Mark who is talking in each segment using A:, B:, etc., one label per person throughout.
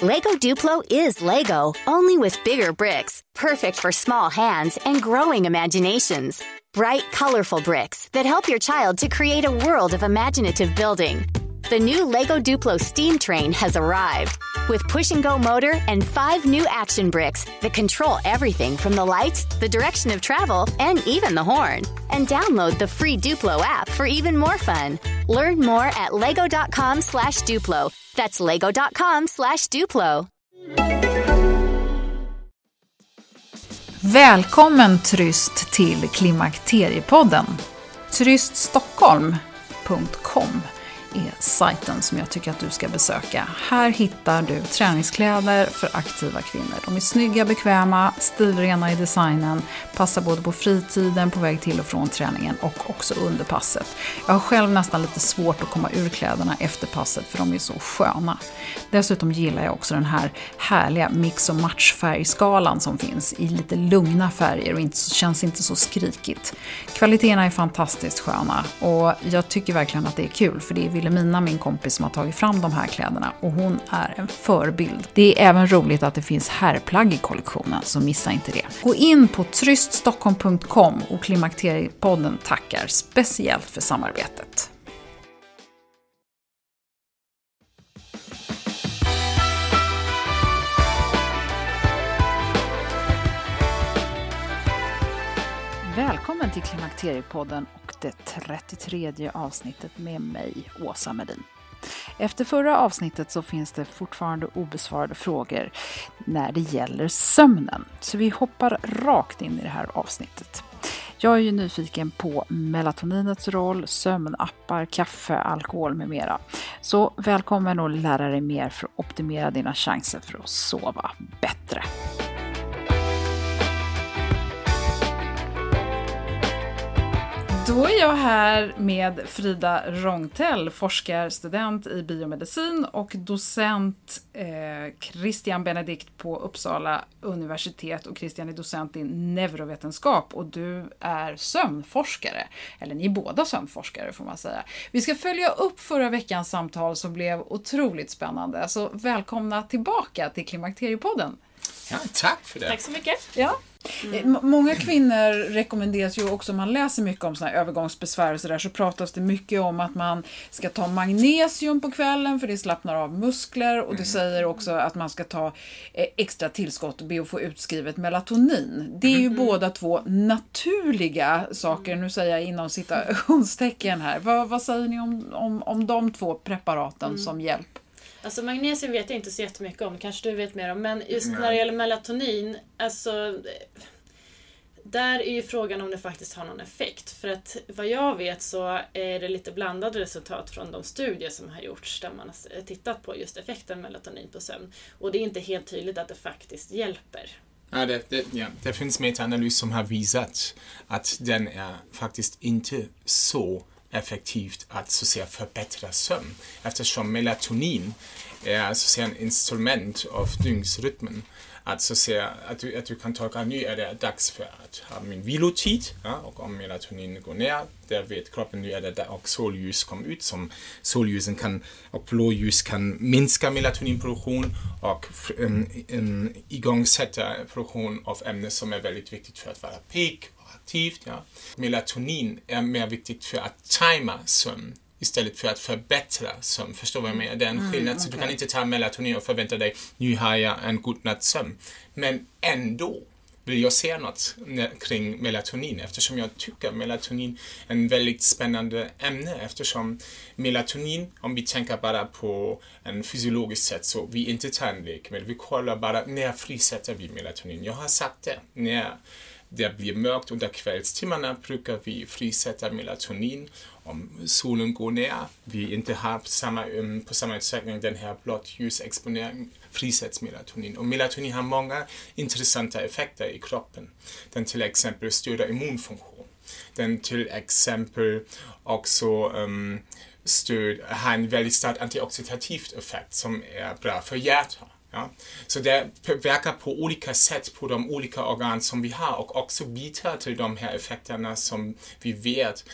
A: Lego Duplo is Lego, only with bigger bricks, perfect for small hands and growing imaginations. Bright, colorful bricks that help your child to create a world of imaginative building. The new Lego Duplo steam train has arrived with push and go motor and five new action bricks that control everything from the lights, the direction of travel, and even the horn. And download the free Duplo app for even more fun. Learn more at lego.com slash Duplo. That's lego.com slash Duplo.
B: Välkommen Tryst till Klimakteriepodden. Tryststockholm.com är sajten som jag tycker att du ska besöka. Här hittar du träningskläder för aktiva kvinnor. De är snygga, bekväma, stilrena i designen, passar både på fritiden, på väg till och från träningen och också under passet. Jag har själv nästan lite svårt att komma ur kläderna efter passet för de är så sköna. Dessutom gillar jag också den här härliga mix och matchfärgskalan som finns i lite lugna färger och inte, känns inte så skrikigt. Kvaliteterna är fantastiskt sköna och jag tycker verkligen att det är kul för det är Wilhelmina, min kompis, som har tagit fram de här kläderna och hon är en förebild. Det är även roligt att det finns herrplagg i kollektionen, så missa inte det. Gå in på tryststockholm.com och Klimakteriepodden tackar speciellt för samarbetet. Välkommen till Klimakteriepodden och det 33 avsnittet med mig, Åsa Medin. Efter förra avsnittet så finns det fortfarande obesvarade frågor när det gäller sömnen. Så vi hoppar rakt in i det här avsnittet. Jag är ju nyfiken på melatoninets roll, sömnappar, kaffe, alkohol med mera. Så välkommen att lära dig mer för att optimera dina chanser för att sova bättre. Då är jag här med Frida Rångtell, forskarstudent i biomedicin och docent eh, Christian Benedikt på Uppsala universitet och Christian är docent i neurovetenskap och du är sömnforskare. Eller ni är båda sömnforskare får man säga. Vi ska följa upp förra veckans samtal som blev otroligt spännande. Så välkomna tillbaka till Klimakteriepodden.
C: Ja, tack för det.
D: Tack så mycket.
B: Ja. Mm. Många kvinnor rekommenderas ju också, om man läser mycket om såna övergångsbesvär och sådär, så pratas det mycket om att man ska ta magnesium på kvällen för det slappnar av muskler och det mm. säger också att man ska ta eh, extra tillskott och be att få utskrivet melatonin. Det är ju mm. båda två naturliga saker, nu säger jag inom citationstecken här. Vad, vad säger ni om, om, om de två preparaten mm. som hjälp?
D: Alltså magnesium vet jag inte så jättemycket om, kanske du vet mer om. Men just när det gäller melatonin, alltså där är ju frågan om det faktiskt har någon effekt. För att vad jag vet så är det lite blandade resultat från de studier som har gjorts där man har tittat på just effekten melatonin på sömn. Och det är inte helt tydligt att det faktiskt hjälper.
C: Ja, det, det, ja, det finns metaanalys som har visat att den är faktiskt inte så effektivt att så att säga, förbättra sömn eftersom melatonin är så att säga, en instrument av dygnsrytmen. Att, så att, säga, att, du, att du kan tolka nu är det dags för att ha min vilotid ja, och om melatonin går ner, där vet kroppen nu är det och solljus kommer ut som solljusen kan och blåljus kan minska melatoninproduktion och um, um, igångsätta produktion av ämnen som är väldigt viktigt för att vara pigg aktivt. Ja. Melatonin är mer viktigt för att tajma sömn istället för att förbättra sömn. Förstår du vad jag menar? Det är en mm, skillnad. Mm, okay. Så du kan inte ta melatonin och förvänta dig, nu har jag en god natts sömn. Men ändå vill jag säga något kring melatonin eftersom jag tycker melatonin är en väldigt spännande ämne eftersom melatonin, om vi tänker bara på en fysiologisk sätt så vi inte tar en läkemedel, vi kollar bara när frisätter vi melatonin. Jag har sagt det, när det blir mörkt under kvällstimmarna brukar vi frisätta melatonin um om solen går ner. Vi inte har på samma, ähm, på samma utsträckning den här blått-ljusexponeringen frisätts melatonin. Och melatonin har många intressanta effekter i kroppen. Den till exempel stöder immunfunktion. Den till exempel också um, ähm, stöd, har en väldigt stark antioxidativ effekt som är bra för hjärtat. Ja? Så det verkar på olika sätt på de olika organ som vi har och också bidrar till de här effekterna som vi vet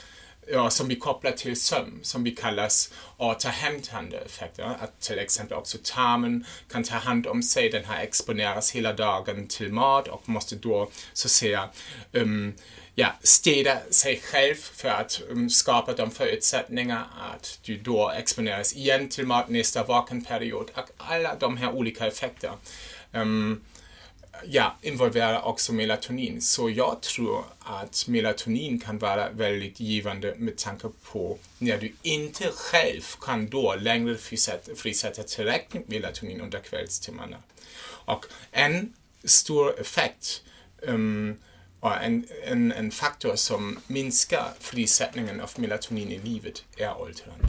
C: ja, som vi kopplar till sömn, som vi kallas återhämtande effekter. Att till exempel också tarmen kan ta hand om sig, den här exponeras hela dagen till mat och måste då så att säga um, ja, städa sig själv för att um, skapa de förutsättningar att du då exponeras igen till mat nästa vakenperiod. Och alla de här olika effekterna um, ja, involverar också melatonin. Så jag tror att melatonin kan vara väldigt givande med tanke på när du inte själv kan då längre frisätta, frisätta tillräckligt melatonin under kvällstimmarna. Och en stor effekt um, och en, en, en faktor som minskar frisättningen av melatonin i livet är åldrande.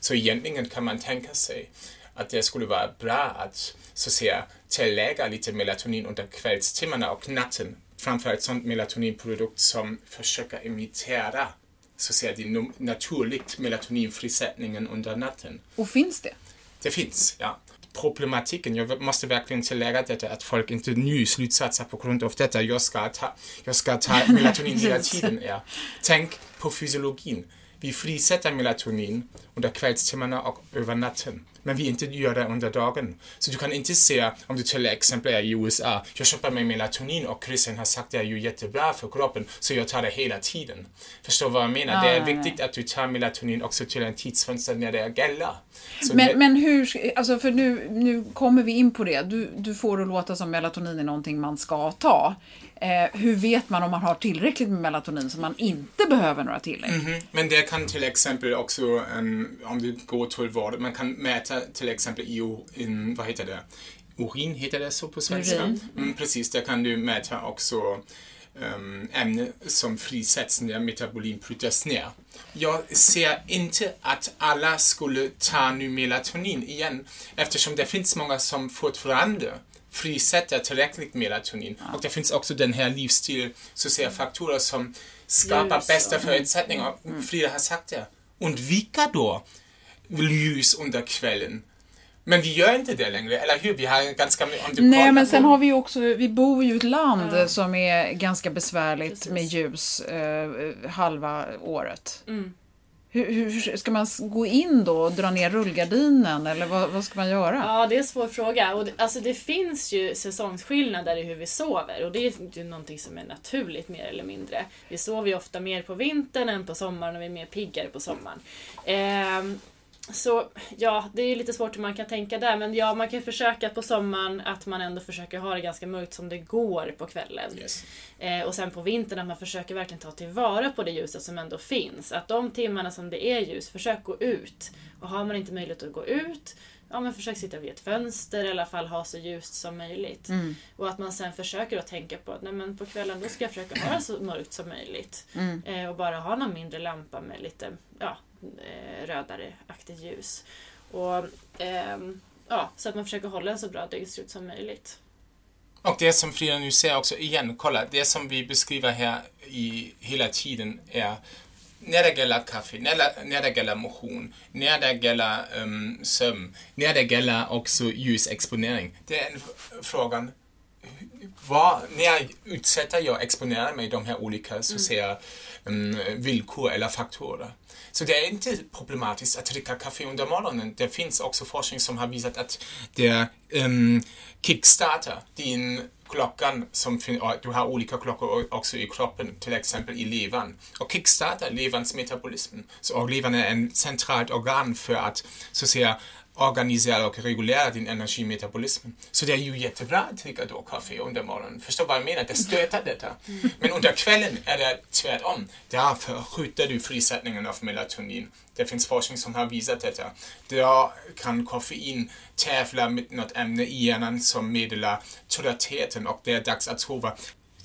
C: Så egentligen kan man tänka sig att det skulle vara bra att så att säga tillägga lite melatonin under kvällstimmarna och natten. Framförallt sån melatoninprodukt som försöker imitera så att säga din naturligt melatoninfrisättningen under natten.
B: Och finns det?
C: Det finns, ja. Problematiken, jag måste verkligen tillägga detta, att folk inte nu slutsatser på grund av detta. Jag ska ta, jag ska ta melatonin hela tiden. Ja. Tänk på fysiologin. Vi frisätter melatonin under kvällstimmarna och över natten men vi inte gör det under dagen. Så du kan inte säga, om du till exempel är i USA, jag köper mig melatonin och Christian har sagt att det är ju jättebra för kroppen, så jag tar det hela tiden. Förstår vad jag menar? Ah, det är viktigt att du tar melatonin också till en tidsfönster när det är gälla.
B: Men, det... men hur, alltså för nu, nu kommer vi in på det. Du, du får det låta som melatonin är någonting man ska ta. Eh, hur vet man om man har tillräckligt med melatonin så man inte behöver några tillägg? Mm
C: -hmm. Men det kan till exempel också, um, om du går till vård, man kan mäta till exempel i, in, vad heter det, urin, heter det så på svenska? Mm, precis, där kan du mäta också um, ämnen som frisätts när metabolin bryts ner. Jag ser inte att alla skulle ta nu melatonin igen eftersom det finns många som fortfarande frisätter tillräckligt melatonin. Ja. Och det finns också den här livsstil, säga, faktorer som skapar ljus bästa förutsättningar. Mm. Frida har sagt det. Undvika då ljus under kvällen. Men vi gör inte det längre, eller hur? Vi har ganska
B: du Nej, men sen har vi också, vi bor ju i ett land ja. som är ganska besvärligt Precis. med ljus eh, halva året. Mm. Hur, hur, ska man gå in då och dra ner rullgardinen eller vad, vad ska man göra?
D: Ja, det är en svår fråga. Och det, alltså det finns ju säsongsskillnader i hur vi sover och det är ju någonting som är naturligt mer eller mindre. Vi sover ju ofta mer på vintern än på sommaren och vi är mer piggare på sommaren. Eh, så ja, det är lite svårt hur man kan tänka där men ja, man kan försöka på sommaren att man ändå försöker ha det ganska mörkt som det går på kvällen. Yes. Eh, och sen på vintern att man försöker verkligen ta tillvara på det ljuset som ändå finns. Att de timmarna som det är ljus, försök gå ut. Och har man inte möjlighet att gå ut, ja men försök sitta vid ett fönster i alla fall ha så ljust som möjligt. Mm. Och att man sen försöker att tänka på att nej, men på kvällen då ska jag försöka ha det så mörkt som möjligt. Mm. Eh, och bara ha någon mindre lampa med lite ja, rödare-aktigt ljus. Och, eh, ja, så att man försöker hålla en så bra dygnsrytm som möjligt.
C: Och det som Frida nu säger också igen, kolla, det som vi beskriver här i hela tiden är när det gäller kaffe, när det, när det gäller motion, när det gäller um, sömn, när det gäller också ljusexponering. Det är en frågan, vad, när utsätter jag exponerar mig de här olika så att säga, um, villkor eller faktorer? Så det är inte problematiskt att dricka kaffe under morgonen. Det finns också forskning som har visat att det um, kickstartar din klockan som du har olika klockor också i kroppen, till exempel i levern. Och kickstartar leverns metabolism. Så levern är en centralt organ för att så att säga organisera och regulera din energimetabolism. Så det är ju jättebra att dricka då kaffe under morgonen. Förstår vad jag menar? Det stöter detta. Men under kvällen är det tvärtom. Därför skjuter du frisättningen av melatonin. Det finns forskning som har visat detta. Då kan koffein tävla med något ämne i hjärnan som meddelar tröttheten och det är dags att sova.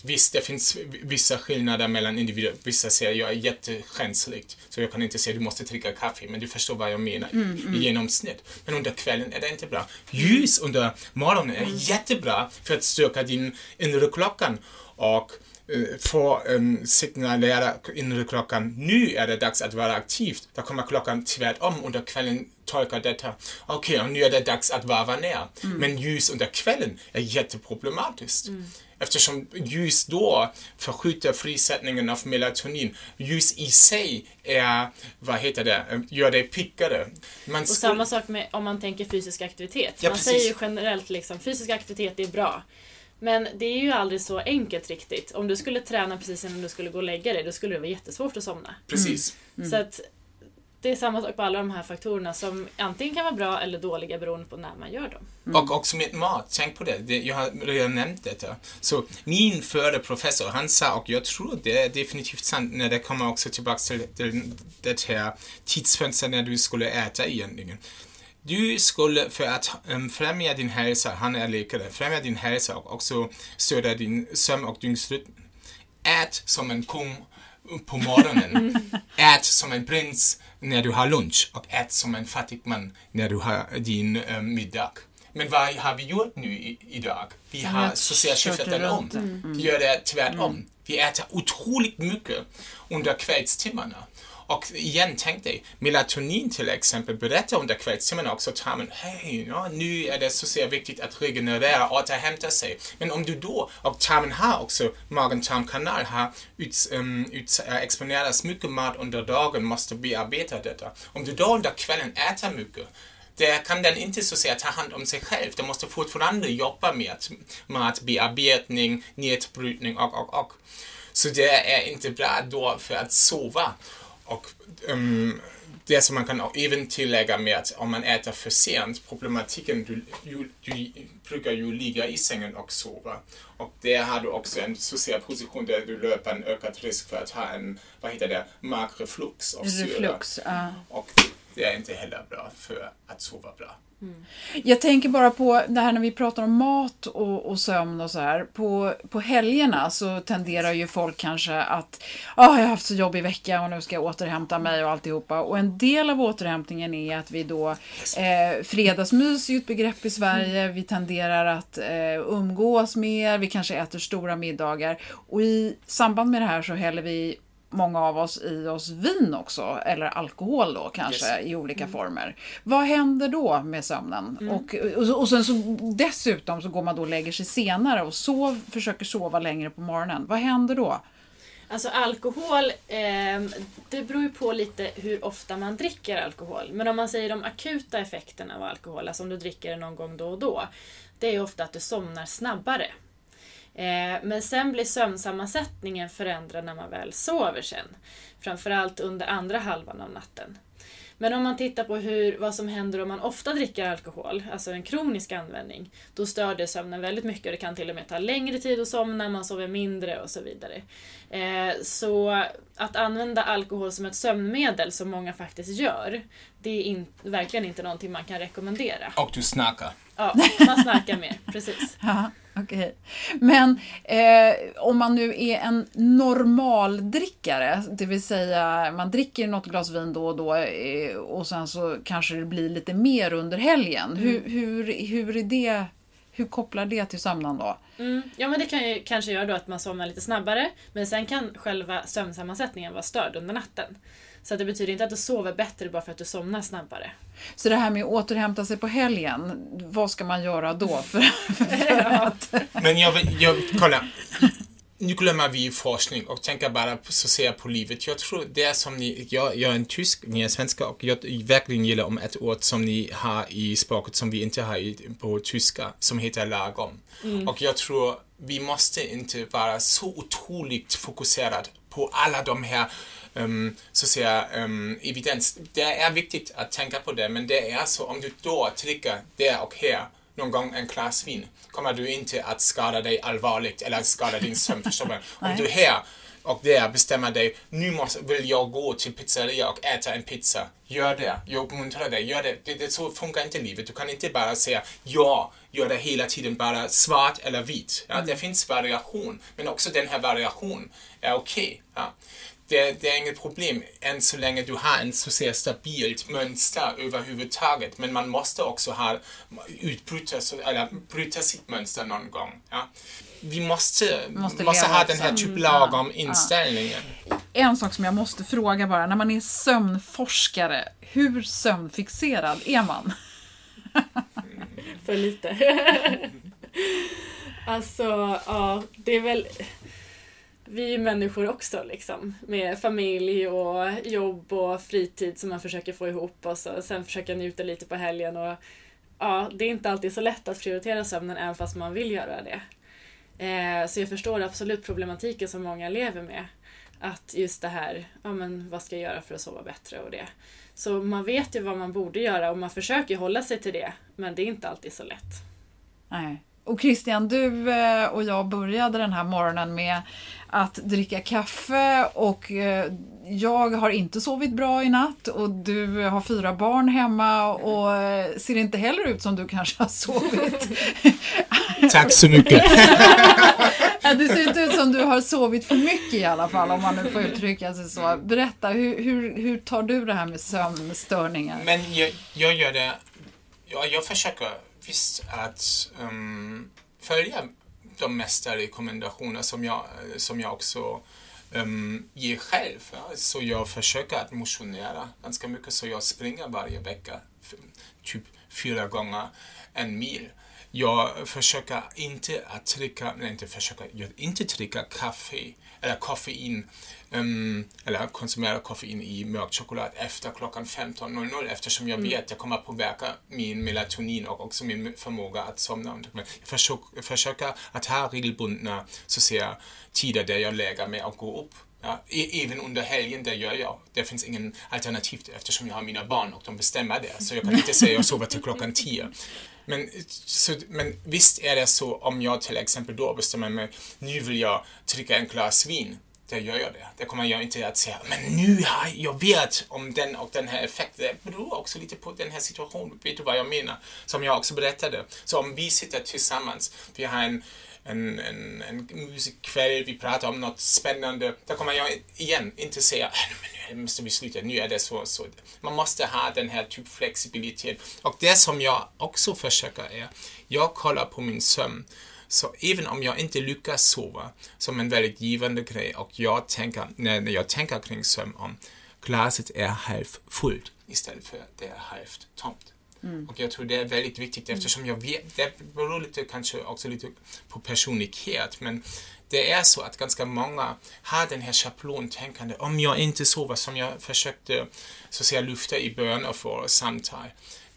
C: Visst, det finns vissa skillnader mellan individer. Vissa säger jag är jättekänsligt, så jag kan inte säga du måste dricka kaffe, men du förstår vad jag menar mm, mm. i genomsnitt. Men under kvällen är det inte bra. Ljus under morgonen är mm. jättebra för att stärka din inre klockan och eh, får um, signalera inre klockan, nu är det dags att vara aktiv. Då kommer klockan tvärtom under kvällen tolkar detta, okej, okay, nu är det dags att varva ner. Mm. Men ljus under kvällen är jätteproblematiskt. Mm. Eftersom ljus då förskjuter frisättningen av melatonin. Ljus i sig är, vad heter det, gör dig pickare.
D: Man och samma sak med om man tänker fysisk aktivitet. Ja, man precis. säger ju generellt liksom, fysisk aktivitet är bra. Men det är ju aldrig så enkelt riktigt. Om du skulle träna precis innan du skulle gå och lägga dig, då skulle det vara jättesvårt att somna.
C: Precis.
D: Mm. Så att det är samma sak på alla de här faktorerna som antingen kan vara bra eller dåliga beroende på när man gör dem.
C: Mm. Och också med mat, tänk på det. det. Jag har redan nämnt detta. Så min förre professor, han sa, och jag tror det är definitivt sant när det kommer också tillbaka till, till det här tidsfönstret när du skulle äta egentligen. Du skulle, för att um, främja din hälsa, han är läkare, främja din hälsa och också stödja din sömn och dygnsrytm. Ät som en kung på morgonen. Ät som en prins när du har lunch och ät som en fattig man när du har din äh, middag. Men vad har vi gjort nu i, idag? Vi har den om. Mm. Vi gör det tvärtom. Mm. Vi äter otroligt mycket under kvällstimmarna. Och igen, tänk dig, melatonin till exempel berättar under kvällstimmarna också tarmen, hej, ja, nu är det så att säga viktigt att regenerera återhämta sig. Men om du då, och tarmen har också, magen-tarmkanal har ut, um, ut, äh, exponerats mycket mat under dagen, måste bearbeta detta. Om du då under kvällen äter mycket, där kan den inte så att säga ta hand om sig själv. Den måste fortfarande jobba med matbearbetning, nedbrytning och, och, och. Så det är inte bra då för att sova. Och um, det som man kan även tillägga med att om man äter för sent, problematiken, du, du, du brukar ju ligga i sängen och sova. Och där har du också en social position där du löper en ökad risk för att ha en, vad heter det, magreflux av syra. Reflux, uh. Och det är inte heller bra för att sova bra.
B: Mm. Jag tänker bara på det här när vi pratar om mat och, och, sömn och så här. På, på helgerna så tenderar ju folk kanske att ah, jag har haft så jobbig vecka och nu ska jag återhämta mig och alltihopa. Och en del av återhämtningen är att vi då eh, fredagsmys är ju ett begrepp i Sverige. Mm. Vi tenderar att eh, umgås mer, vi kanske äter stora middagar. Och i samband med det här så häller vi många av oss i oss vin också, eller alkohol då kanske yes. i olika mm. former. Vad händer då med sömnen? Mm. Och, och, och sen så dessutom så går man då och lägger sig senare och sov, försöker sova längre på morgonen. Vad händer då?
D: Alltså alkohol, eh, det beror ju på lite hur ofta man dricker alkohol. Men om man säger de akuta effekterna av alkohol, alltså om du dricker det någon gång då och då. Det är ofta att du somnar snabbare. Eh, men sen blir sömnsammansättningen förändrad när man väl sover sen. Framförallt under andra halvan av natten. Men om man tittar på hur, vad som händer om man ofta dricker alkohol, alltså en kronisk användning, då stör det sömnen väldigt mycket och det kan till och med ta längre tid att somna, man sover mindre och så vidare. Eh, så att använda alkohol som ett sömnmedel, som många faktiskt gör, det är in, verkligen inte någonting man kan rekommendera.
C: Och du snackar.
D: Ja, man snackar mer, precis.
B: Okej. Men eh, om man nu är en normaldrickare, det vill säga man dricker något glas vin då och då eh, och sen så kanske det blir lite mer under helgen. Mm. Hur, hur, hur är det hur kopplar det till sömnen då?
D: Mm. Ja men det kan ju kanske göra då att man somnar lite snabbare men sen kan själva sömnsammansättningen vara störd under natten. Så det betyder inte att du sover bättre bara för att du somnar snabbare.
B: Så det här med att återhämta sig på helgen, vad ska man göra då? För, för
C: att... Men jag, jag, kolla. Nu glömmer vi forskning och tänker bara så ser på livet. Jag tror det är som ni, jag, jag är en tysk, ni är svenska och jag verkligen gillar om ett ord som ni har i språket som vi inte har i, på tyska, som heter lagom. Mm. Och jag tror vi måste inte vara så otroligt fokuserade på alla de här så att säga, evidens. Det är viktigt att tänka på det, men det är så om du då trycker där och här någon gång en glas vin kommer du inte att skada dig allvarligt eller skada din sömn. om du här och där bestämmer dig, nu måste, vill jag gå till pizzeria och äta en pizza. Gör det. Jag uppmuntrar dig. Gör det. Det, det. Så funkar inte livet. Du kan inte bara säga ja, gör det hela tiden bara svart eller vitt. Ja, mm. Det finns variation, men också den här variationen är okej. Okay, ja. Det, det, är inget problem än så länge du har en så säga, stabilt mönster överhuvudtaget. Men man måste också ha utbryta, eller bryta sitt mönster någon gång. Ja. Vi måste, måste, måste ha den här typ lagom inställningen.
B: Ja. En sak som jag måste fråga bara, när man är sömnforskare, hur sömnfixerad är man?
D: För lite. alltså, ja, det är väl vi är ju människor också liksom. Med familj och jobb och fritid som man försöker få ihop och så, sen försöka njuta lite på helgen. Och, ja, det är inte alltid så lätt att prioritera sömnen även fast man vill göra det. Eh, så jag förstår absolut problematiken som många lever med. Att just det här, ja men vad ska jag göra för att sova bättre och det. Så man vet ju vad man borde göra och man försöker hålla sig till det. Men det är inte alltid så lätt.
B: Nej. Och Christian, du eh, och jag började den här morgonen med att dricka kaffe och eh, jag har inte sovit bra i natt och du har fyra barn hemma och eh, ser inte heller ut som du kanske har sovit.
C: Tack så mycket.
B: det ser inte ut som du har sovit för mycket i alla fall om man nu får uttrycka sig så. Berätta, hur, hur, hur tar du det här med sömnstörningar?
C: Men jag, jag gör det, jag, jag försöker faktiskt att um, följa de mesta rekommendationer som jag, eh, som jag också um, ger själv. Ja. Så jag försöker att motionera ganska mycket, så jag springer varje vecka, typ fyra gånger en mil. Jag försöker inte att dricka, nej inte försöker, jag inte dricka kaffe eller koffein um, eller konsumera koffein i mörk choklad efter klockan 15.00 eftersom jag mm. vet att jag kommer att påverka min melatonin och också min förmåga att somna. Jag försöker, försöker att ha regelbundna så säga, tider där jag lägger mig och går upp. Ja, e-, även under helgen, det gör jag. Det finns ingen alternativ eftersom jag har mina barn och de bestämmer det. Så jag kan inte säga att jag sover till klockan 10. Men, så, men visst är det så om jag till exempel då bestämmer mig, nu vill jag dricka en glas vin det gör jag det. Det kommer jag inte att säga, men nu har jag vet om den och den här effekten. Det beror också lite på den här situationen. Vet du vad jag menar? Som jag också berättade. Så om vi sitter tillsammans, vi har en, en, en, en musikkväll, vi pratar om något spännande. Då kommer jag igen inte säga, äh, men nu måste vi sluta, nu är det så så. Man måste ha den här typ flexibilitet. Och det som jag också försöker är, jag kollar på min sömn så även om jag inte lyckas sova, som en väldigt givande grej, och jag tänker, när jag tänker kring sömn om glaset är halvfullt istället för det är halvt tomt. Mm. Och jag tror det är väldigt viktigt eftersom jag vet, det beror lite kanske också lite på personlighet, men det är så att ganska många har den här schablontänkande, om jag inte sover, som jag försökte så att säga lyfta i början av vårt samtal.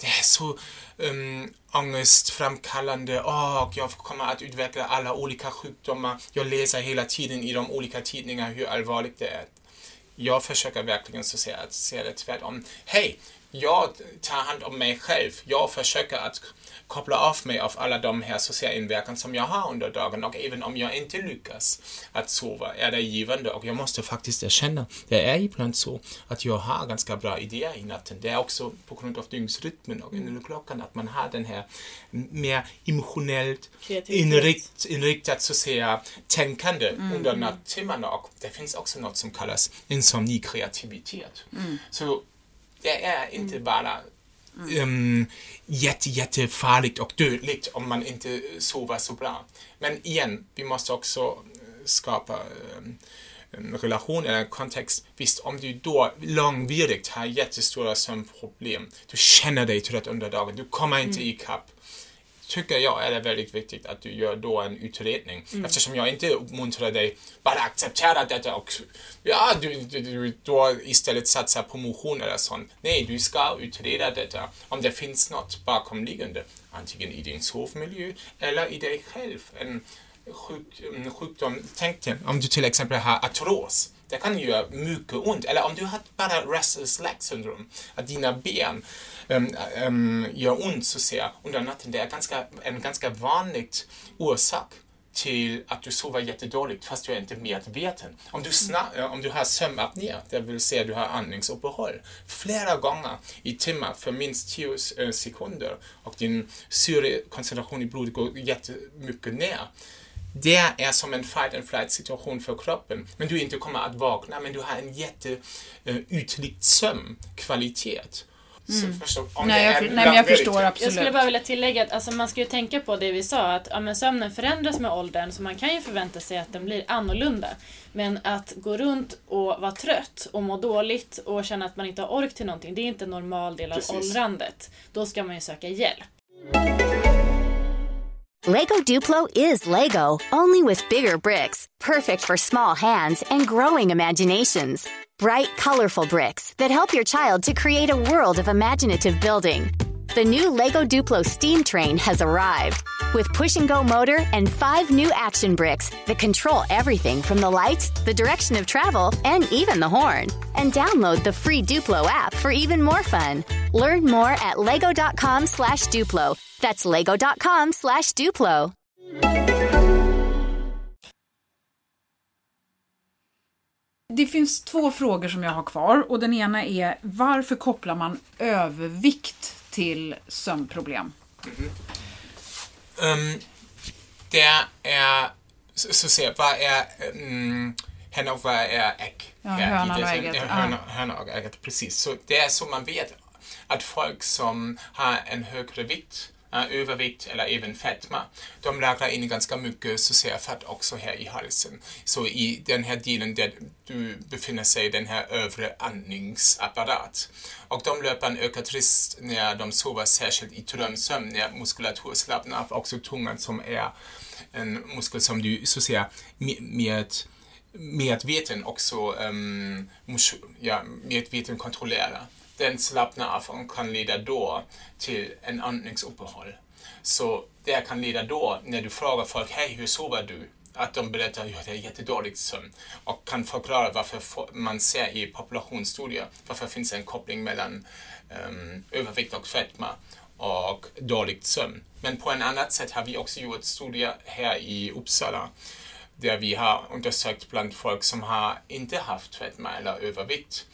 C: Det är så um, ångestframkallande. och jag kommer att utveckla alla olika sjukdomar. Jag läser hela tiden i de olika tidningarna hur allvarligt det är. Jag försöker verkligen så säga, att se det tvärtom. Hej, jag tar hand om mig själv. Jag försöker att koppla av mig av alla de här sociala inverkan som jag har under dagen och även om jag inte lyckas att sova är det givande och jag måste faktiskt erkänna, det är ibland så att jag har ganska bra idéer i natten. Det är också på grund av dygnsrytmen och mm. klockan att man har den här mer emotionellt inrikt, inriktat så att säga tänkande mm. under nattimmarna och det finns också något som kallas insomnikreativitet. Mm. Så det är inte bara um, jätte, jättefarligt och dödligt om man inte sover så bra. Men igen, vi måste också skapa um, en relation eller kontext. Visst, om du då långvarigt har jättestora sömnproblem, du känner dig trött under dagen, du kommer inte mm. ikapp tycker jag är det väldigt viktigt att du gör då en utredning. Mm. Eftersom jag inte uppmuntrar dig bara acceptera detta och ja, du, du, du då istället satsar på motion eller sånt. Nej, du ska utreda detta om det finns något bakomliggande. Antingen i din sovmiljö eller i dig själv. En sjuk, sjukdom. Tänk dig om du till exempel har artros. Det kan göra mycket ont. Eller om du har bara restless leg syndrom. Att dina ben um, um, gör ont så ser under natten. Det är ganska, en ganska vanlig orsak till att du sover jättedåligt fast du är inte medveten. Om du, om du har sömnapné, det vill säga du har andningsuppehåll, flera gånger i timmar för minst 10 eh, sekunder och din syrekoncentration i blodet går jättemycket ner det är som en fight and flight situation för kroppen. Men du inte kommer att vakna, men du har en jätteytlig uh, sömnkvalitet.
B: Mm. Nej, jag, nej, men jag förstår absolut.
D: Jag skulle bara vilja tillägga att alltså, man ska ju tänka på det vi sa, att ja, men sömnen förändras med åldern, så man kan ju förvänta sig att den blir annorlunda. Men att gå runt och vara trött och må dåligt och känna att man inte har ork till någonting, det är inte en normal del av Precis. åldrandet. Då ska man ju söka hjälp.
A: Lego Duplo is Lego, only with bigger bricks, perfect for small hands and growing imaginations. Bright, colorful bricks that help your child to create a world of imaginative building. The new LEGO Duplo steam train has arrived with push and go motor and five new action bricks that control everything from the lights, the direction of travel, and even the horn. And download the free Duplo app for even more fun. Learn more at lego.com slash Duplo. That's lego.com slash Duplo.
B: Det finns två frågor som jag har kvar och den ena är varför kopplar man övervikt till sömnproblem? Mm.
C: Um, det är, så, så se, vad är um, henne och vad är ägg?
B: Ja, hönan och ägget.
C: Höna, höna och ägget, precis. Så det är så man vet att folk som har en högre vikt eh, övervikt eller även fetma, de lagrar in ganska mycket fett också här i halsen. Så i den här delen där du befinner sig, den här övre andningsapparat. Och de löper en ökad risk när de sover, särskilt i drömsömn, när muskulatur slappnar av. Också tungan som är en muskel som du så att säga med medveten också um, ja, medveten kontrollerar den slappnar av och kan leda då till en andningsuppehåll. Så det kan leda då, när du frågar folk, hej hur sover du? Att de berättar att det är jättedålig sömn och kan förklara varför man ser i populationsstudier varför finns det en koppling mellan um, övervikt och fetma och dålig sömn. Men på ett annat sätt har vi också gjort studier här i Uppsala där vi har undersökt bland folk som har inte haft fetma eller övervikt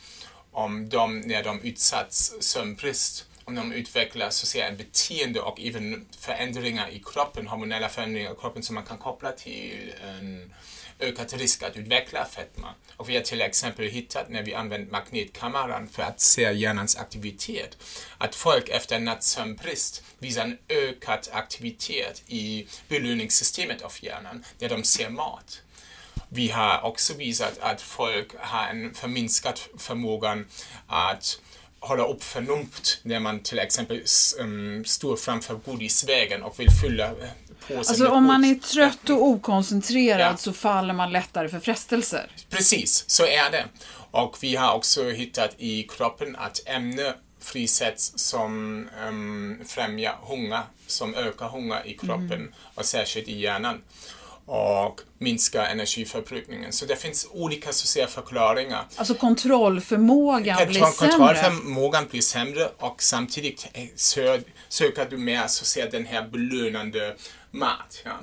C: om de, när de utsatts sömnbrist, om de utvecklar så säga, en beteende och även förändringar i kroppen, hormonella förändringar i kroppen som man kan koppla till en ökad risk att utveckla fetma. Och vi har till exempel hittat när vi använt magnetkameran för att se hjärnans aktivitet, att folk efter nattsömnbrist visar en ökad aktivitet i belöningssystemet av hjärnan när de ser mat. Vi har också visat att folk har en förminskad förmåga att hålla upp förnuft när man till exempel um, står framför godisvägen och vill fylla eh,
B: påsen Alltså om man är trött och okoncentrerad ja. så faller man lättare för frestelser.
C: Precis, så är det. Och vi har också hittat i kroppen att ämne frisätts som um, främjar hunger, som ökar hunger i kroppen mm. och särskilt i hjärnan och minska energiförbrukningen. Så det finns olika säga, förklaringar.
B: Alltså kontrollförmågan Kontroll, blir sämre?
C: Kontrollförmågan blir sämre och samtidigt sö söker du mer så säga, den här belönande mat. Ja.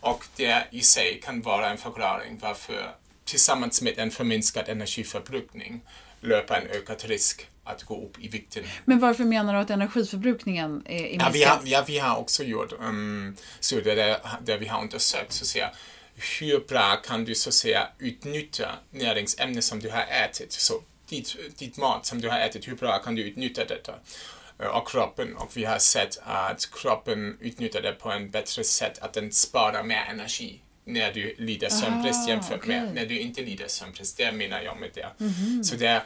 C: Och det i sig kan vara en förklaring varför tillsammans med en förminskad energiförbrukning löper en ökad risk att gå upp i vikten.
B: Men varför menar du att energiförbrukningen är, är
C: ja, vi har, ja, vi har också gjort um, studier där, där vi har undersökt så att säga, hur bra kan du så att säga utnyttja näringsämnen som du har ätit. Så ditt, ditt mat som du har ätit, hur bra kan du utnyttja detta? Eh, och kroppen och vi har sett att kroppen utnyttjar det på ett bättre sätt, att den sparar mer energi när du lider sömnbrist ah, jämfört okay. med när du inte lider sömnbrist. Det menar jag med det. Mm -hmm. Så det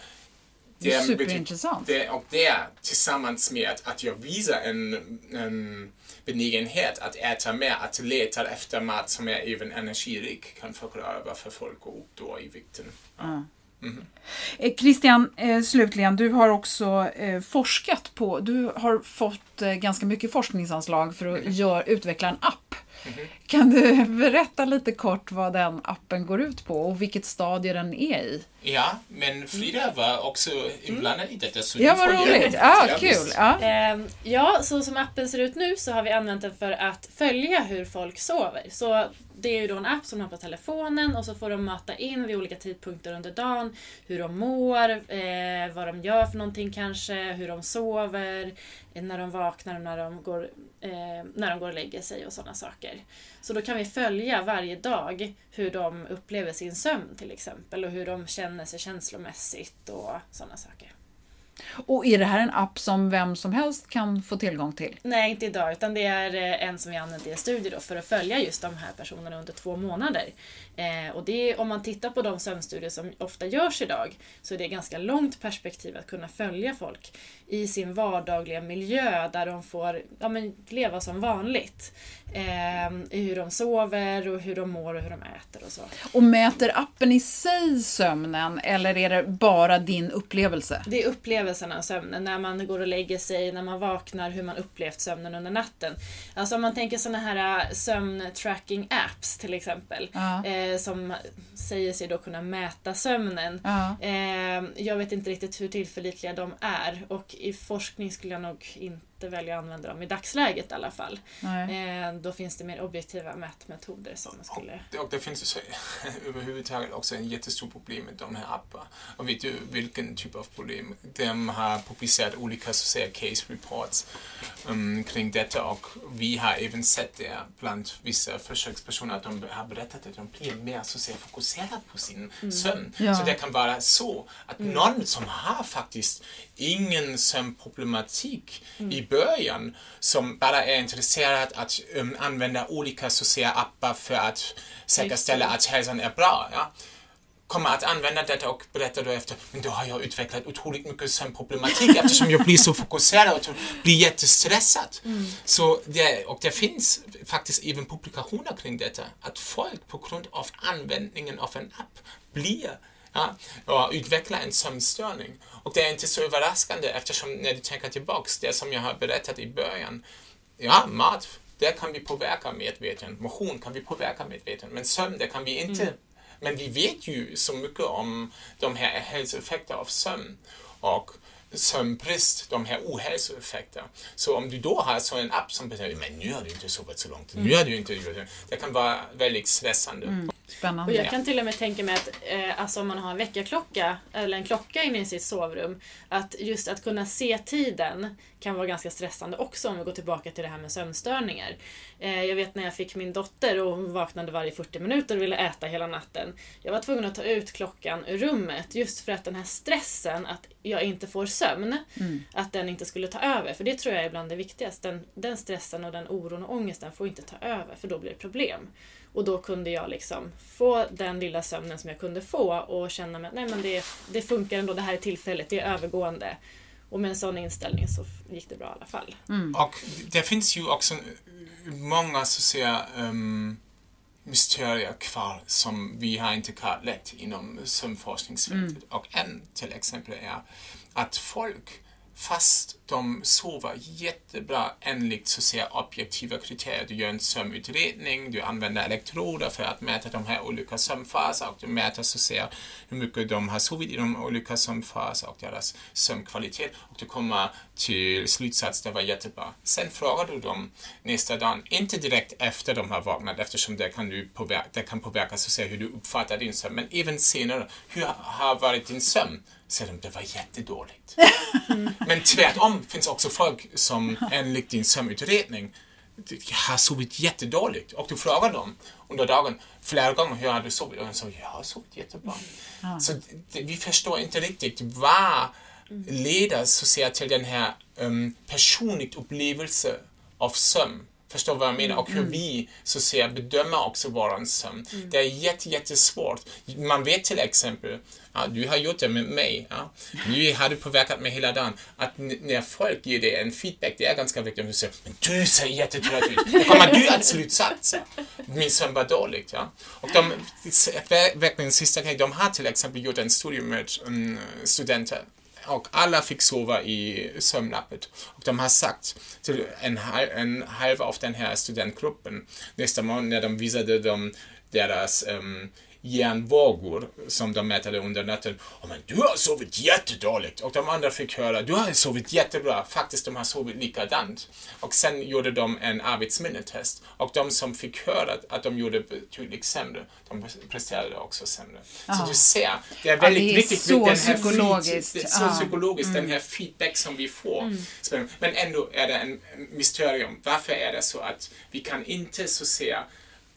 B: det är superintressant.
C: Det, och det tillsammans med att jag visar en, en benägenhet att äta mer, att leta efter mat som är även energirik kan förklara varför folk går upp då i vikten. Ja. Mm.
B: Mm. Christian, eh, slutligen, du har också eh, forskat på, du har fått eh, ganska mycket forskningsanslag för att mm. gör, utveckla en app Mm. Kan du berätta lite kort vad den appen går ut på och vilket stadie den är i?
C: Ja, men Frida var också inblandad i detta. Så
B: ja, vad roligt. Ja, ja, kul. Ja.
D: Ehm, ja, så som appen ser ut nu så har vi använt den för att följa hur folk sover. Så det är ju då en app som de har på telefonen och så får de möta in vid olika tidpunkter under dagen hur de mår, eh, vad de gör för någonting kanske, hur de sover, eh, när de vaknar och när de går, eh, när de går och lägger sig och sådana saker. Så då kan vi följa varje dag hur de upplever sin sömn till exempel och hur de känner sig känslomässigt och sådana saker.
B: Och är det här en app som vem som helst kan få tillgång till?
D: Nej, inte idag, utan det är eh, en som vi använt i en studie då för att följa just de här personerna under två månader. Eh, och det är, om man tittar på de sömnstudier som ofta görs idag så är det ganska långt perspektiv att kunna följa folk i sin vardagliga miljö där de får ja, men, leva som vanligt. Eh, hur de sover och hur de mår och hur de äter och så.
B: Och mäter appen i sig sömnen eller är det bara din upplevelse?
D: Det är upplevelsen av sömnen, när man går och lägger sig, när man vaknar, hur man upplevt sömnen under natten. Alltså om man tänker sådana här äh, sömntracking apps till exempel,
B: Ja.
D: Eh, som säger sig då kunna mäta sömnen.
B: Ja.
D: Eh, jag vet inte riktigt hur tillförlitliga de är och i forskning skulle jag nog inte välja att använda dem i dagsläget i alla fall. Eh, då finns det mer objektiva mätmetoder som man skulle...
C: Och det finns ju så, överhuvudtaget också en jättestort problem med de här apparna. Och vet du vilken typ av problem? De har publicerat olika så säga, case reports um, kring detta och vi har även sett det bland vissa försökspersoner att de har berättat att de blir mer så säga, fokuserade på sin sömn.
B: Ja.
C: Så det kan vara så att någon som har faktiskt ingen sömnproblematik i början som bara är intresserad att um, använda olika säga, appar för att säkerställa att hälsan är bra. Ja? kommer att använda detta och berätta då efter, men då har jag utvecklat otroligt mycket sömnproblematik eftersom jag blir så fokuserad och blir jättestressad. Så det, och det finns faktiskt även publikationer kring detta, att folk på grund av användningen av en app blir Ja, utveckla en sömnstörning. Och det är inte så överraskande eftersom när du tänker tillbaks, det som jag har berättat i början, ja, mat, det kan vi påverka medveten, motion kan vi påverka medveten, men sömn, det kan vi inte. Men vi vet ju så mycket om de här hälsoeffekterna av sömn och sömnbrist, de här ohälsoeffekter. Så om du då har så en app som betyder men nu har du inte sovit så långt, nu har du inte gjort det. Det kan vara väldigt stressande.
B: Spännande.
D: Och jag kan till och med tänka mig att eh, alltså om man har en väckarklocka eller en klocka inne i sitt sovrum, att just att kunna se tiden kan vara ganska stressande också om vi går tillbaka till det här med sömnstörningar. Eh, jag vet när jag fick min dotter och hon vaknade varje 40 minuter och ville äta hela natten. Jag var tvungen att ta ut klockan ur rummet just för att den här stressen att jag inte får sömn, att den inte skulle ta över. För det tror jag är bland det viktigaste. Den, den stressen och den oron och ångesten får inte ta över för då blir det problem. Och då kunde jag liksom få den lilla sömnen som jag kunde få och känna att nej men det, det funkar ändå, det här är tillfälligt, det är övergående. Och med en sån inställning så gick det bra i alla fall.
C: Och det finns ju också många så att säga um, mysterier kvar som vi har inte kartlagt inom sömnforskningsfältet. Och en till exempel är att folk fast de sover jättebra enligt så att säga, objektiva kriterier. Du gör en sömnutredning, du använder elektroder för att mäta de här olika sömnfaserna och du mäter så att säga, hur mycket de har sovit i de olika sömnfaserna och deras sömnkvalitet och du kommer till slutsats det var jättebra. Sen frågar du dem nästa dag, inte direkt efter de har vaknat eftersom det kan, du påverka, det kan påverka så att säga, hur du uppfattar din sömn, men även senare, hur har varit din sömn? Säger de, det var jättedåligt. Men tvärtom finns också folk som enligt din sömnutredning har sovit jättedåligt. Och du frågar dem under dagen flera gånger hur har du sovit? Och de säger jag har sovit jättebra. Så det, vi förstår inte riktigt vad leder så säga, till den här um, personligt upplevelse av sömn. Förstår vad jag menar? Och hur vi så att säga, bedömer också våran sömn. Det är jätte, jättesvårt. Man vet till exempel, ja, du har gjort det med mig, ja. du påverkat mig hela dagen, att när folk ger dig en feedback, det är ganska viktigt om du säger men du ser jättetrött ut. Då kommer du att slutsatsa. Min sömn var dåligt. Ja. Och de, verkligen sista grejen, de har till exempel gjort en studie med um, studenter och alla fick sova i sömnlappet. Och de har sagt till en, en halv av den här studentgruppen nästa morgon när de visade dem deras um, hjärnvågor som de mätade under natten. Oh, men du har sovit jättedåligt. Och de andra fick höra, du har sovit jättebra. Faktiskt, de har sovit likadant. Och sen gjorde de en arbetsminnetest. Och de som fick höra att de gjorde betydligt sämre, de presterade också sämre. Aha. Så du ser, det är väldigt ja, det är viktigt
B: så den här psykologiskt.
C: Feed, så psykologiskt, mm. den här feedback som vi får. Mm. Men ändå är det en mysterium. Varför är det så att vi kan inte så säga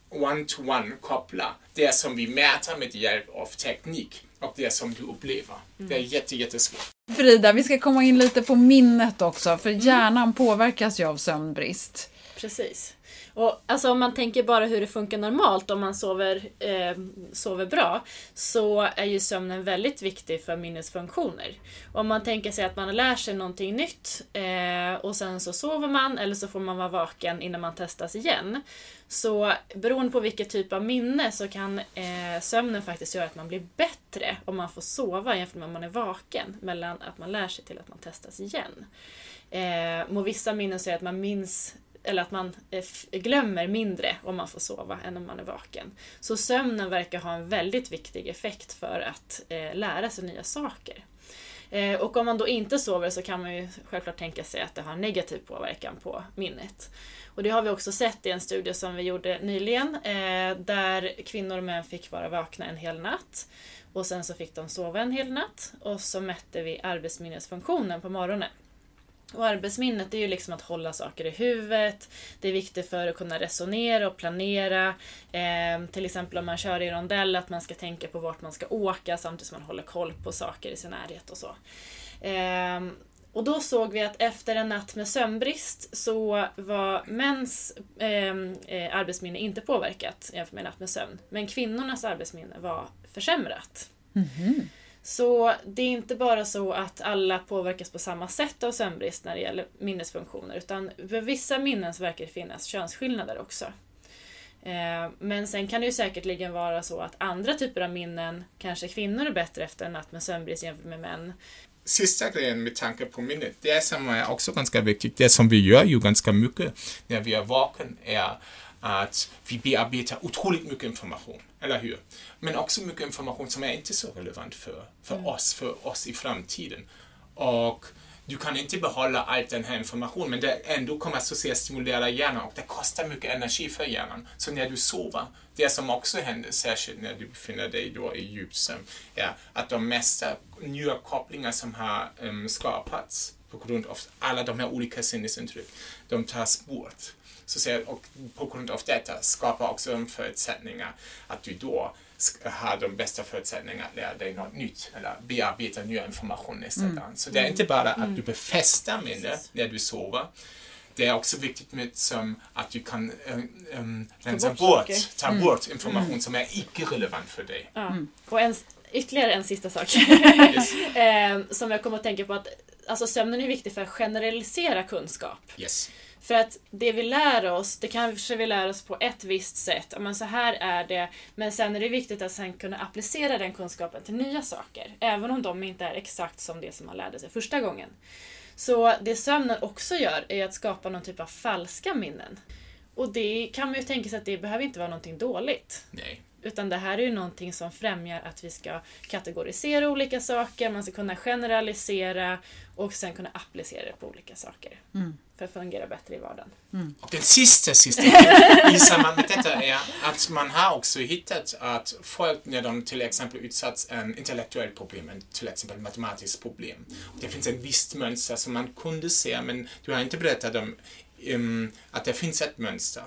C: one-to-one koppla det som vi mäter med hjälp av teknik och det som du upplever. Mm. Det är jätte, jättesvårt.
B: Frida, vi ska komma in lite på minnet också, för hjärnan påverkas ju av sömnbrist.
D: Precis. Och alltså om man tänker bara hur det funkar normalt om man sover, eh, sover bra så är ju sömnen väldigt viktig för minnesfunktioner. Om man tänker sig att man lär sig någonting nytt eh, och sen så sover man eller så får man vara vaken innan man testas igen. Så beroende på vilket typ av minne så kan eh, sömnen faktiskt göra att man blir bättre om man får sova jämfört med om man är vaken. Mellan att man lär sig till att man testas igen. Eh, och vissa minnen säger att man minns eller att man eh, glömmer mindre om man får sova än om man är vaken. Så sömnen verkar ha en väldigt viktig effekt för att eh, lära sig nya saker. Eh, och om man då inte sover så kan man ju självklart tänka sig att det har negativ påverkan på minnet. Och det har vi också sett i en studie som vi gjorde nyligen eh, där kvinnor och män fick vara vakna en hel natt. Och sen så fick de sova en hel natt och så mätte vi arbetsminnesfunktionen på morgonen. Och arbetsminnet är ju liksom att hålla saker i huvudet. Det är viktigt för att kunna resonera och planera. Eh, till exempel om man kör i rondell, att man ska tänka på vart man ska åka samtidigt som man håller koll på saker i sin närhet och så. Eh, och då såg vi att efter en natt med sömnbrist så var mäns ehm, eh, arbetsminne inte påverkat jämfört med en natt med sömn. Men kvinnornas arbetsminne var försämrat. Mm -hmm. Så det är inte bara så att alla påverkas på samma sätt av sömnbrist när det gäller minnesfunktioner, utan för vissa minnen så verkar det finnas könsskillnader också. Eh, men sen kan det ju säkerligen vara så att andra typer av minnen, kanske kvinnor är bättre efter en natt med sömnbrist jämfört med män.
C: Sista grejen med tanke på minnet, det som är också ganska viktigt, det som vi gör ju ganska mycket när vi är vaken är att vi bearbetar otroligt mycket information, eller hur? Men också mycket information som är inte så relevant för, för mm. oss, för oss i framtiden. Och du kan inte behålla all den här informationen, men det ändå kommer att stimulera hjärnan och det kostar mycket energi för hjärnan. Så när du sover, det som också händer, särskilt när du befinner dig då i djupsömn, är att de mesta nya kopplingar som har um, skapats på grund av alla de här olika sinnesintryck, de tas bort. Så säger, och på grund av detta skapar också de förutsättningar att du då har de bästa förutsättningarna att lära dig något nytt eller bearbeta nya information nästa mm. dag. Så det är inte bara att du mm. befäster minnet när du sover. Det är också viktigt med som att du kan um, rensa bort, ta mm. bort information mm. som är icke-relevant för dig.
D: Ja. Mm. Och en, ytterligare en sista sak yes. eh, som jag kommer att tänka på att alltså sömnen är viktig för att generalisera kunskap.
C: Yes.
D: För att det vi lär oss, det kanske vi lär oss på ett visst sätt. Men så här är det. Men sen är det viktigt att sen kunna applicera den kunskapen till nya saker. Även om de inte är exakt som det som man lärde sig första gången. Så det sömnen också gör är att skapa någon typ av falska minnen. Och det kan man ju tänka sig att det behöver inte vara någonting dåligt.
C: Nej.
D: Utan det här är ju någonting som främjar att vi ska kategorisera olika saker, man ska kunna generalisera och sen kunna applicera det på olika saker. Mm. För att fungera bättre i vardagen.
C: Mm. Och den sista, sista i samband med detta är att man har också hittat att folk när de till exempel utsatts en intellektuell problem, till exempel matematiskt problem. Och det finns ett visst mönster som man kunde se, men du har inte berättat om um, att det finns ett mönster.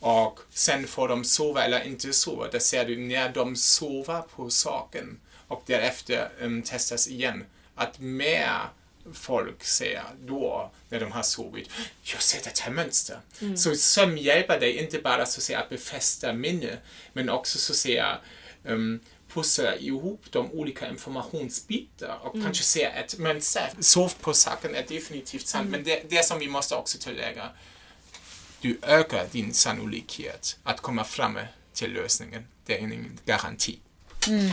C: Och sen får de sova eller inte sova. Där ser du när de sover på saken och därefter um, testas igen att mer folk säger då när de har sovit, jag ser ett här mönster. Mm. Så sömn hjälper dig inte bara så att, säga, att befästa minne, men också så att säga um, pussla ihop de olika informationsbitar och mm. kanske se ett mönster. Sov på saken är definitivt sant, mm. men det, det som vi måste också tillägga, du ökar din sannolikhet att komma fram till lösningen. Det är ingen garanti. Mm.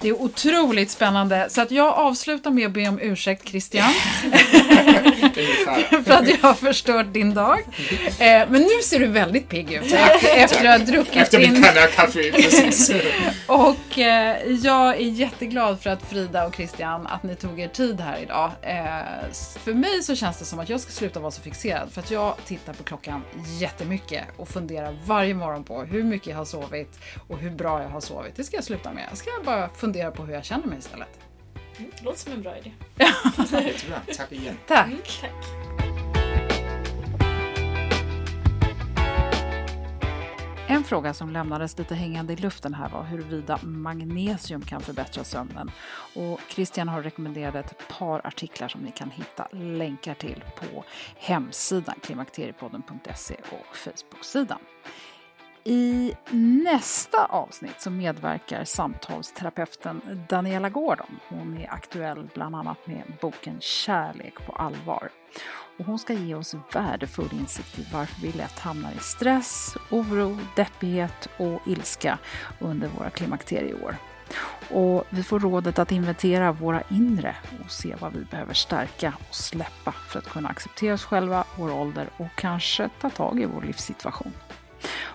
B: Det är otroligt spännande. Så att jag avslutar med att be om ursäkt Christian. för att jag har förstört din dag. Eh, men nu ser du väldigt pigg ut efter, efter att ha druckit
C: Efter
B: din...
C: min kanna kaffe, precis.
B: Och eh, jag är jätteglad för att Frida och Christian, att ni tog er tid här idag. Eh, för mig så känns det som att jag ska sluta vara så fixerad. För att jag tittar på klockan jättemycket och funderar varje morgon på hur mycket jag har sovit och hur bra jag har sovit. Det ska jag sluta med. Jag ska bara fundera på hur jag känner mig istället.
D: Det låter som en bra idé.
C: Jättebra, tack igen.
B: Tack!
D: Tack.
B: En fråga som lämnades lite hängande i luften här var huruvida magnesium kan förbättra sömnen. Och Christian har rekommenderat ett par artiklar som ni kan hitta länkar till på hemsidan klimakteriepodden.se och Facebook-sidan. I nästa avsnitt så medverkar samtalsterapeuten Daniela Gordon. Hon är aktuell bland annat med boken Kärlek på allvar. Och hon ska ge oss värdefull insikt i varför vi lätt hamnar i stress, oro, deppighet och ilska under våra klimakterieår. Och vi får rådet att inventera våra inre och se vad vi behöver stärka och släppa för att kunna acceptera oss själva, vår ålder och kanske ta tag i vår livssituation.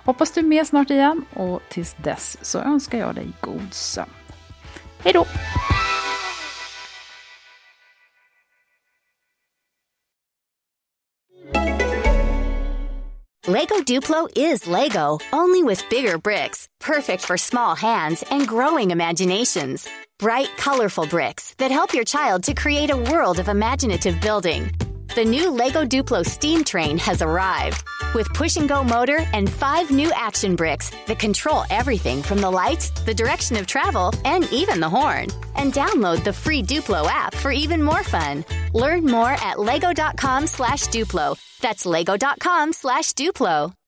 B: Hoppas du är med snart igen och tills dess så önskar jag dig god sömn. Hej då!
A: Lego Duplo is Lego, only with bigger bricks, perfect for small hands and growing imaginations. Bright, colorful bricks that help your child to create a world of imaginative building. The new Lego Duplo steam train has arrived with push and go motor and five new action bricks that control everything from the lights, the direction of travel, and even the horn. And download the free Duplo app for even more fun. Learn more at lego.com slash Duplo. That's lego.com slash Duplo.